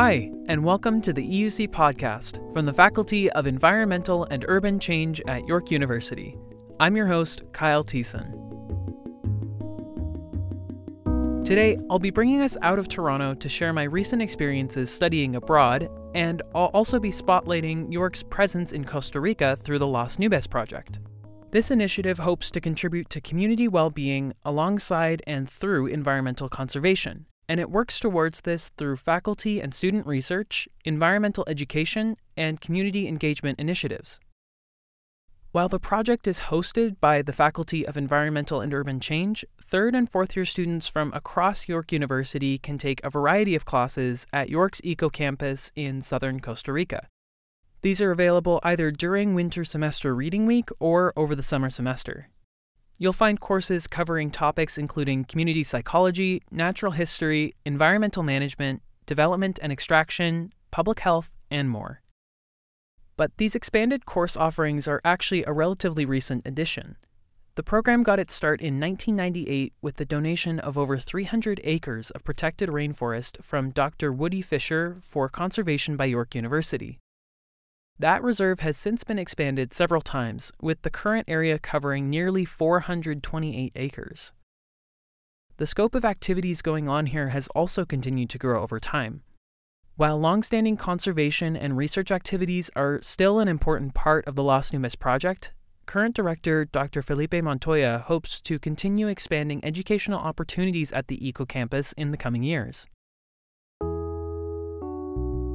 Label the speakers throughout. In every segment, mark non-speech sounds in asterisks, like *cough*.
Speaker 1: Hi, and welcome to the EUC podcast from the Faculty of Environmental and Urban Change at York University. I'm your host, Kyle Thiessen. Today, I'll be bringing us out of Toronto to share my recent experiences studying abroad, and I'll also be spotlighting York's presence in Costa Rica through the Las Nubes project. This initiative hopes to contribute to community well being alongside and through environmental conservation, and it works towards this through faculty and student research, environmental education, and community engagement initiatives. While the project is hosted by the Faculty of Environmental and Urban Change, third and fourth year students from across York University can take a variety of classes at York's Eco Campus in southern Costa Rica. These are available either during winter semester reading week or over the summer semester. You'll find courses covering topics including community psychology, natural history, environmental management, development and extraction, public health, and more. But these expanded course offerings are actually a relatively recent addition. The program got its start in 1998 with the donation of over 300 acres of protected rainforest from Dr. Woody Fisher for conservation by York University. That reserve has since been expanded several times, with the current area covering nearly 428 acres. The scope of activities going on here has also continued to grow over time. While longstanding conservation and research activities are still an important part of the Las Nubes project, current director Dr. Felipe Montoya hopes to continue expanding educational opportunities at the Eco Campus in the coming years.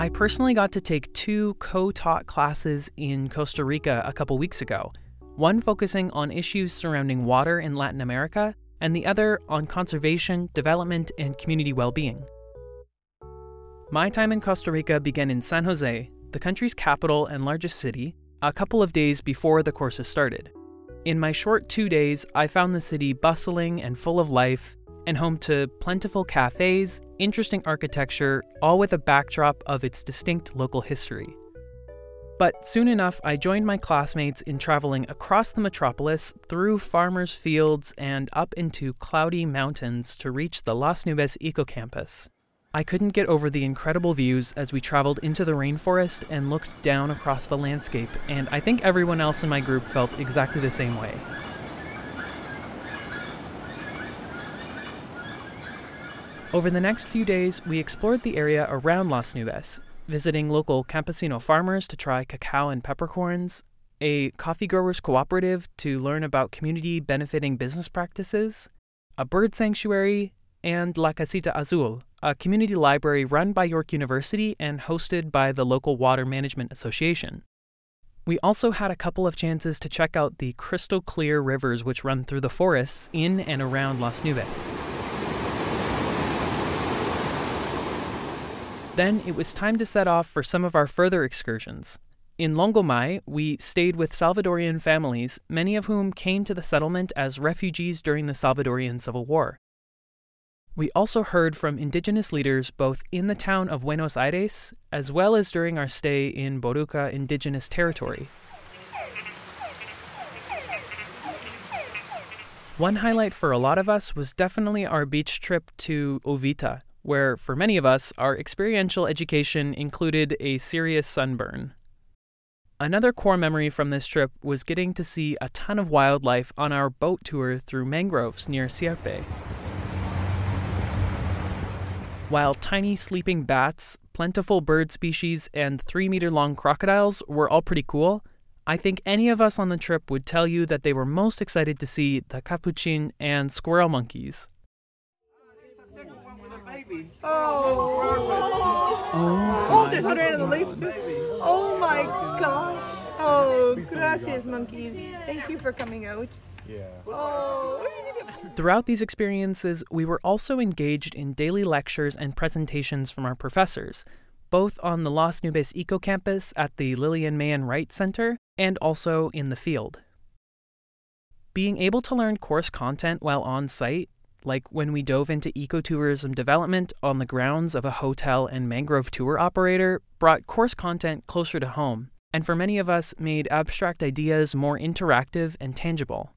Speaker 1: I personally got to take two co taught classes in Costa Rica a couple weeks ago, one focusing on issues surrounding water in Latin America, and the other on conservation, development, and community well being. My time in Costa Rica began in San Jose, the country's capital and largest city, a couple of days before the courses started. In my short two days, I found the city bustling and full of life, and home to plentiful cafes, interesting architecture, all with a backdrop of its distinct local history. But soon enough, I joined my classmates in traveling across the metropolis, through farmers' fields, and up into cloudy mountains to reach the Las Nubes Eco Campus. I couldn't get over the incredible views as we traveled into the rainforest and looked down across the landscape, and I think everyone else in my group felt exactly the same way. Over the next few days, we explored the area around Las Nubes, visiting local campesino farmers to try cacao and peppercorns, a coffee growers cooperative to learn about community benefiting business practices, a bird sanctuary, and La Casita Azul, a community library run by York University and hosted by the local Water Management Association. We also had a couple of chances to check out the crystal clear rivers which run through the forests in and around Las Nubes. Then it was time to set off for some of our further excursions. In Longomai, we stayed with Salvadorian families, many of whom came to the settlement as refugees during the Salvadorian Civil War. We also heard from indigenous leaders both in the town of Buenos Aires as well as during our stay in Boruca Indigenous Territory. One highlight for a lot of us was definitely our beach trip to Uvita, where for many of us, our experiential education included a serious sunburn. Another core memory from this trip was getting to see a ton of wildlife on our boat tour through mangroves near Sierpe. While tiny sleeping bats, plentiful bird species, and three meter long crocodiles were all pretty cool, I think any of us on the trip would tell you that they were most excited to see the capuchin and squirrel monkeys.
Speaker 2: Oh. Oh, oh there's one right on the leaf too. Oh my gosh. Oh, gracias, monkeys. Thank you for coming out. Yeah. Oh.
Speaker 1: Throughout these experiences, we were also engaged in daily lectures and presentations from our professors, both on the Las Nubes Eco Campus at the Lillian Meighen Wright Center and also in the field. Being able to learn course content while on site like when we dove into ecotourism development on the grounds of a hotel and mangrove tour operator, brought course content closer to home, and for many of us made abstract ideas more interactive and tangible.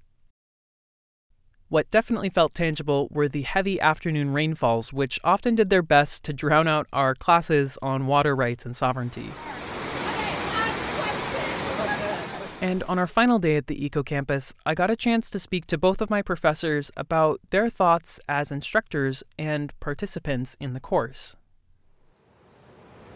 Speaker 1: What definitely felt tangible were the heavy afternoon rainfalls, which often did their best to drown out our classes on water rights and sovereignty. And on our final day at the Eco Campus, I got a chance to speak to both of my professors about their thoughts as instructors and participants in the course.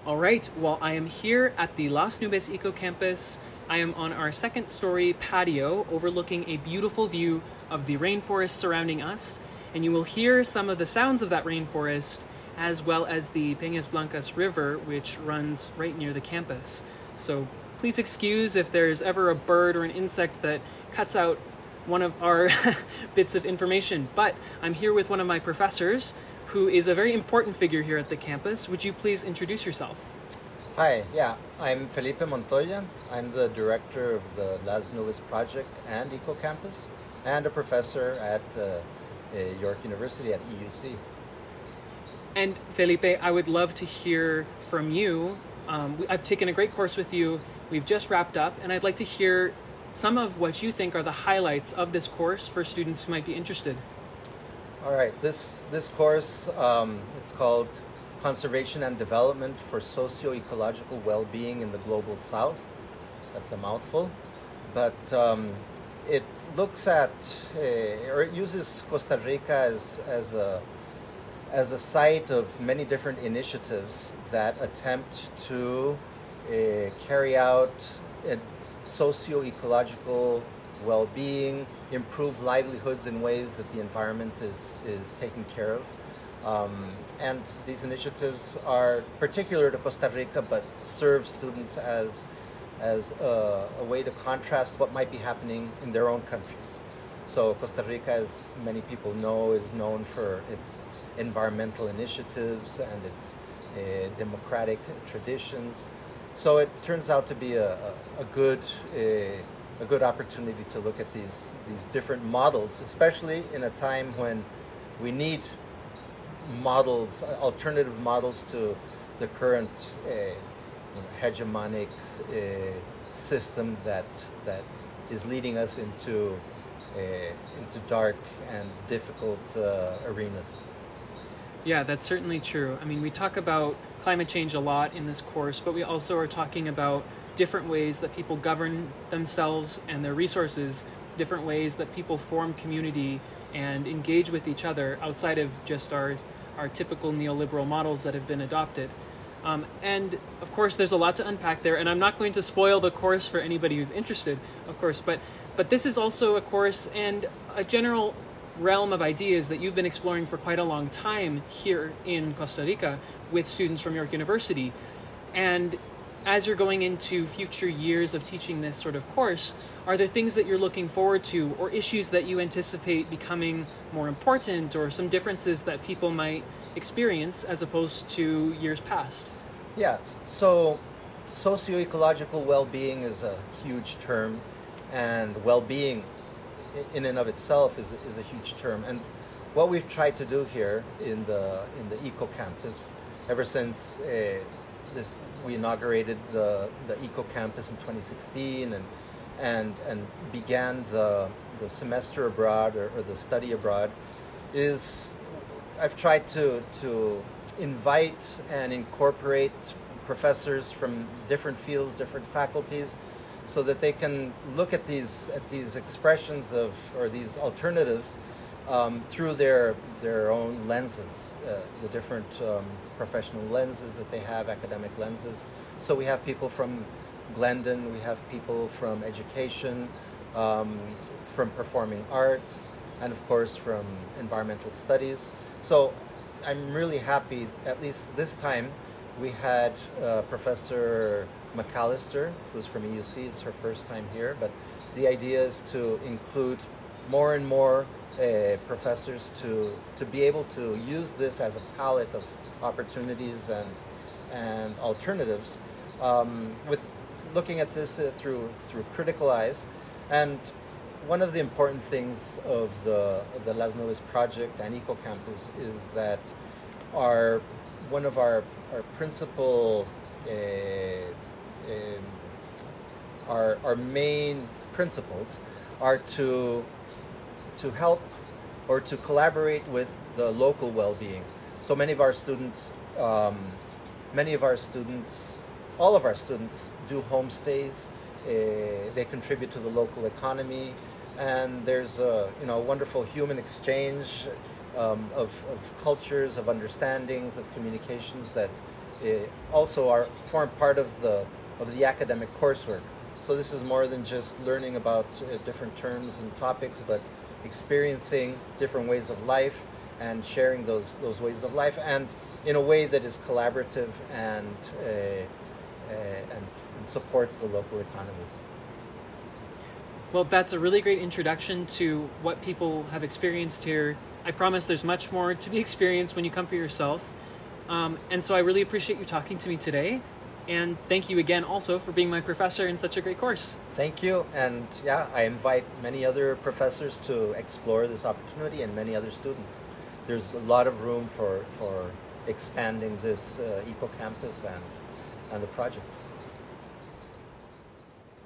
Speaker 1: All right, well, I am here at the Las Nubes Eco Campus. I am on our second story patio overlooking a beautiful view of the rainforest surrounding us, and you will hear some of the sounds of that rainforest as well as the Peñas Blancas River, which runs right near the campus. So please excuse if there's ever a bird or an insect that cuts out one of our *laughs* bits of information. But I'm here with one of my professors who is a very important figure here at the campus. Would you please introduce yourself?
Speaker 3: Hi, yeah, I'm Felipe Montoya. I'm the director of the Las Nubes Project and EcoCampus, and a professor at uh, York University at EUC.
Speaker 1: And Felipe, I would love to hear from you. Um, I've taken a great course with you We've just wrapped up, and I'd like to hear some of what you think are the highlights of this course for students who might be interested.
Speaker 3: All right, this this course um, it's called Conservation and Development for Socio-Ecological Well-Being in the Global South. That's a mouthful, but um, it looks at uh, or it uses Costa Rica as as a as a site of many different initiatives that attempt to uh, carry out socio-ecological well-being, improve livelihoods in ways that the environment is, is taken care of. Um, and these initiatives are particular to Costa Rica, but serve students as, as a, a, way to contrast what might be happening in their own countries. So Costa Rica, as many people know, is known for its environmental initiatives and its uh, democratic traditions. So it turns out to be a, a, a good a, a good opportunity to look at these these different models, especially in a time when we need models, alternative models to the current uh, hegemonic uh, system that that is leading us into uh, into dark and difficult uh, arenas.
Speaker 1: Yeah, that's certainly true. I mean, we talk about climate change a lot in this course, but we also are talking about different ways that people govern themselves and their resources, different ways that people form community and engage with each other outside of just our, our typical neoliberal models that have been adopted. Um, and of course, there's a lot to unpack there, and I'm not going to spoil the course for anybody who's interested, of course, but, but this is also a course and a general realm of ideas that you've been exploring for quite a long time here in Costa Rica with students from York University. And as you're going into future years of teaching this sort of course, are there things that you're looking forward to or issues that you anticipate becoming more important or some differences that people might experience as opposed to years past?
Speaker 3: Yes. So socio-ecological well-being is a huge term and well-being in and of itself is, is a huge term. And what we've tried to do here in the in the Eco Campus, ever since uh, this we inaugurated the the Eco Campus in 2016 and and and began the the semester abroad or, or the study abroad, is I've tried to to invite and incorporate professors from different fields, different faculties so that they can look at these at these expressions of or these alternatives um, through their their own lenses, uh, the different um, professional lenses that they have, academic lenses. So we have people from Glendon, we have people from education, um, from performing arts, and of course from environmental studies. So I'm really happy, at least this time, we had uh, Professor McAllister, who's from EUC. It's her first time here, but the idea is to include more and more uh, professors to to be able to use this as a palette of opportunities and and alternatives, um, with looking at this uh, through through critical eyes, and one of the important things of the of the Las Nubes project and EcoCampus is that our one of our our principal uh, um, our, our main principles are to, to help or to collaborate with the local well-being. So many of our students, um, many of our students, all of our students do homestays. Uh, they contribute to the local economy, and there's a you know wonderful human exchange um, of, of cultures, of understandings, of communications that uh, also are form part of the of the academic coursework. So this is more than just learning about uh, different terms and topics, but experiencing different ways of life and sharing those those ways of life, and in a way that is collaborative and uh, uh, and, and supports the local economies.
Speaker 1: Well, that's a really great introduction to what people have experienced here. I promise there's much more to be *laughs* experienced when you come for yourself. Um, and so I really appreciate you talking to me today. And thank you again also for being my professor in such a great course.
Speaker 3: Thank you. And yeah, I invite many other professors to explore this opportunity and many other students. There's a lot of room for, for expanding this uh, eco campus and, and the project.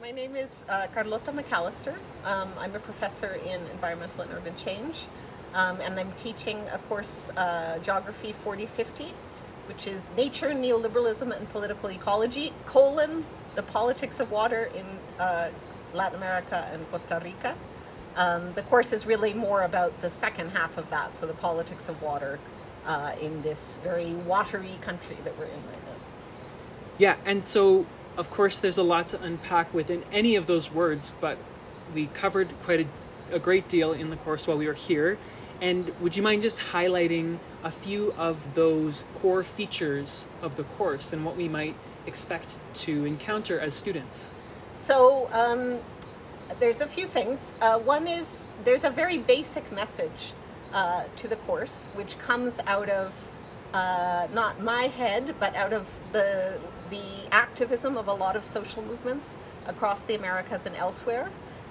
Speaker 4: My name is uh, Carlota McAllister. Um, I'm a professor in environmental and urban change, um, and I'm teaching a course, uh, Geography 4050, which is Nature, Neoliberalism, and Political Ecology, colon, the politics of water in uh, Latin America and Costa Rica. Um, the course is really more about the second half of that, so the politics of water uh, in this very watery country that we're in right now.
Speaker 1: Yeah, and so of course there's a lot to unpack within any of those words, but we covered quite a, a great deal in the course while we were here. And would you mind just highlighting a few of those core features of the course and what we might expect to encounter as students?
Speaker 4: So um, there's a few things. Uh, one is there's a very basic message uh, to the course, which comes out of uh, not my head, but out of the the activism of a lot of social movements across the Americas and elsewhere,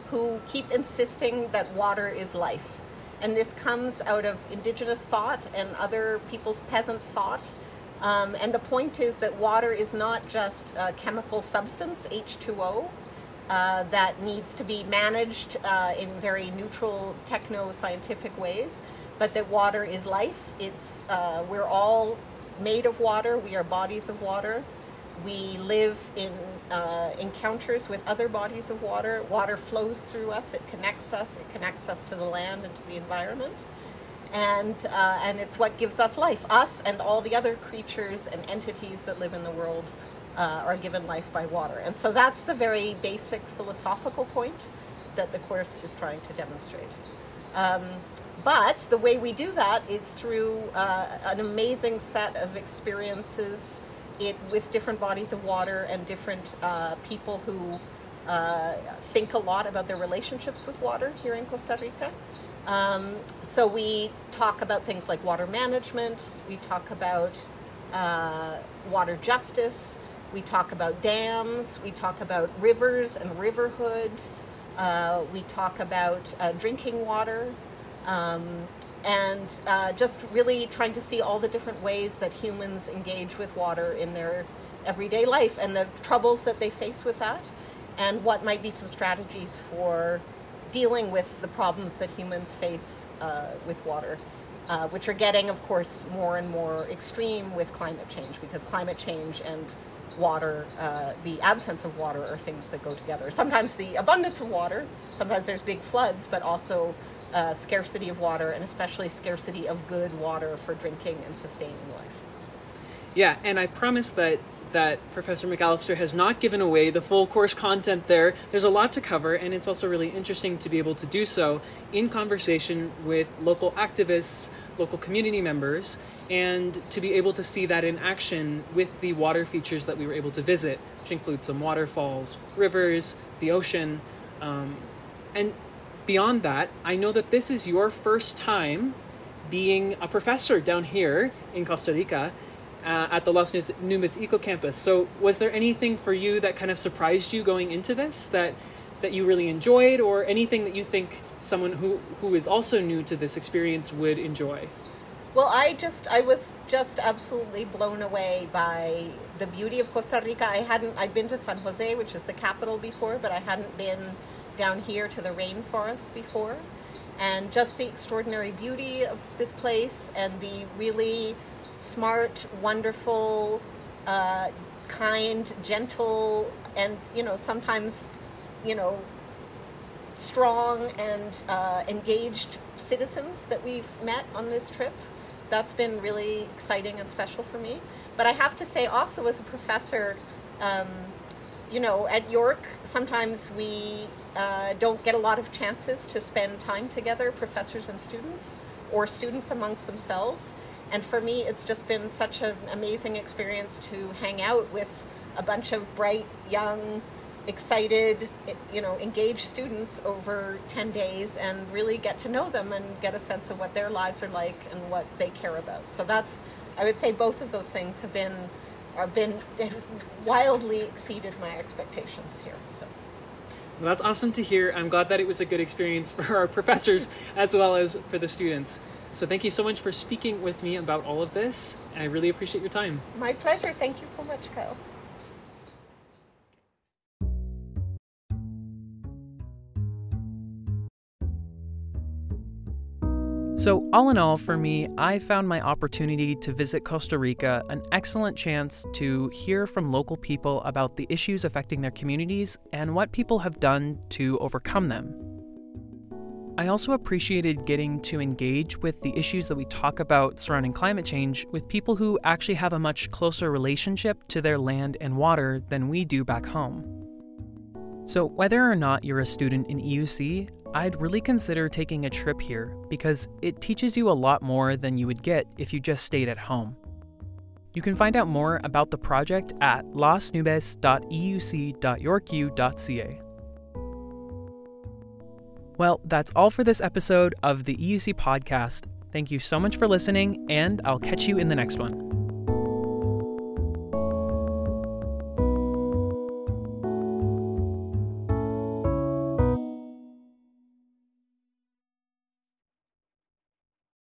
Speaker 4: who keep insisting that water is life and this comes out of indigenous thought and other people's peasant thought. Um, and the point is that water is not just a chemical substance, H2O, uh, that needs to be managed uh, in very neutral techno-scientific ways, but that water is life. It's, uh, we're all made of water, we are bodies of water. We live in uh, encounters with other bodies of water. Water flows through us, it connects us, it connects us to the land and to the environment. And, uh, and it's what gives us life. Us and all the other creatures and entities that live in the world uh, are given life by water. And so that's the very basic philosophical point that the Course is trying to demonstrate. Um, but the way we do that is through uh, an amazing set of experiences it with different bodies of water and different uh, people who uh, think a lot about their relationships with water here in Costa Rica. Um, so we talk about things like water management, we talk about uh, water justice, we talk about dams, we talk about rivers and riverhood, uh, we talk about uh, drinking water, um, and uh, just really trying to see all the different ways that humans engage with water in their everyday life and the troubles that they face with that, and what might be some strategies for dealing with the problems that humans face uh, with water, uh, which are getting, of course, more and more extreme with climate change because climate change and water, uh, the absence of water are things that go together. Sometimes the abundance of water, sometimes there's big floods, but also uh, scarcity of water and especially scarcity of good water for drinking and sustaining life.
Speaker 1: Yeah, and I promise that that Professor McAllister has not given away the full course content there. There's a lot to cover, and it's also really interesting to be able to do so in conversation with local activists, local community members, and to be able to see that in action with the water features that we were able to visit, which include some waterfalls, rivers, the ocean, um, and beyond that, I know that this is your first time being a professor down here in Costa Rica uh, at the Las Nubes Eco Campus. So, was there anything for you that kind of surprised you going into this that that you really enjoyed, or anything that you think someone who who is also new to this experience would enjoy?
Speaker 4: Well, I just I was just absolutely blown away by the beauty of Costa Rica. I hadn't I'd been to San Jose, which is the capital before, but I hadn't been down here to the rainforest before. and just the extraordinary beauty of this place and the really smart, wonderful, uh, kind, gentle, and you know sometimes you know strong and uh, engaged citizens that we've met on this trip. That's been really exciting and special for me. But I have to say, also as a professor, um, you know, at York, sometimes we uh, don't get a lot of chances to spend time together, professors and students, or students amongst themselves. And for me, it's just been such an amazing experience to hang out with a bunch of bright, young, excited, you know, engaged students over 10 days and really get to know them and get a sense of what their lives are like and what they care about. So that's, I would say both of those things have been, have been wildly exceeded my expectations here. So.
Speaker 1: Well, that's awesome to hear. I'm glad that it was a good experience *laughs* for our professors as well as for the students. So thank you so much for speaking with me about all of this. I really appreciate your time.
Speaker 4: My pleasure. Thank you so much, Kyle.
Speaker 1: So, all in all, for me, I found my opportunity to visit Costa Rica an excellent chance to hear from local people about the issues affecting their communities and what people have done to overcome them. I also appreciated getting to engage with the issues that we talk about surrounding climate change with people who actually have a much closer relationship to their land and water than we do back home. So, whether or not you're a student in EUC, I'd really consider taking a trip here because it teaches you a lot more than you would get if you just stayed at home. You can find out more about the project at lasnubes.euc.yorku.ca. Well, that's all for this episode of the EUC podcast. Thank you so much for listening, and I'll catch you in the next one.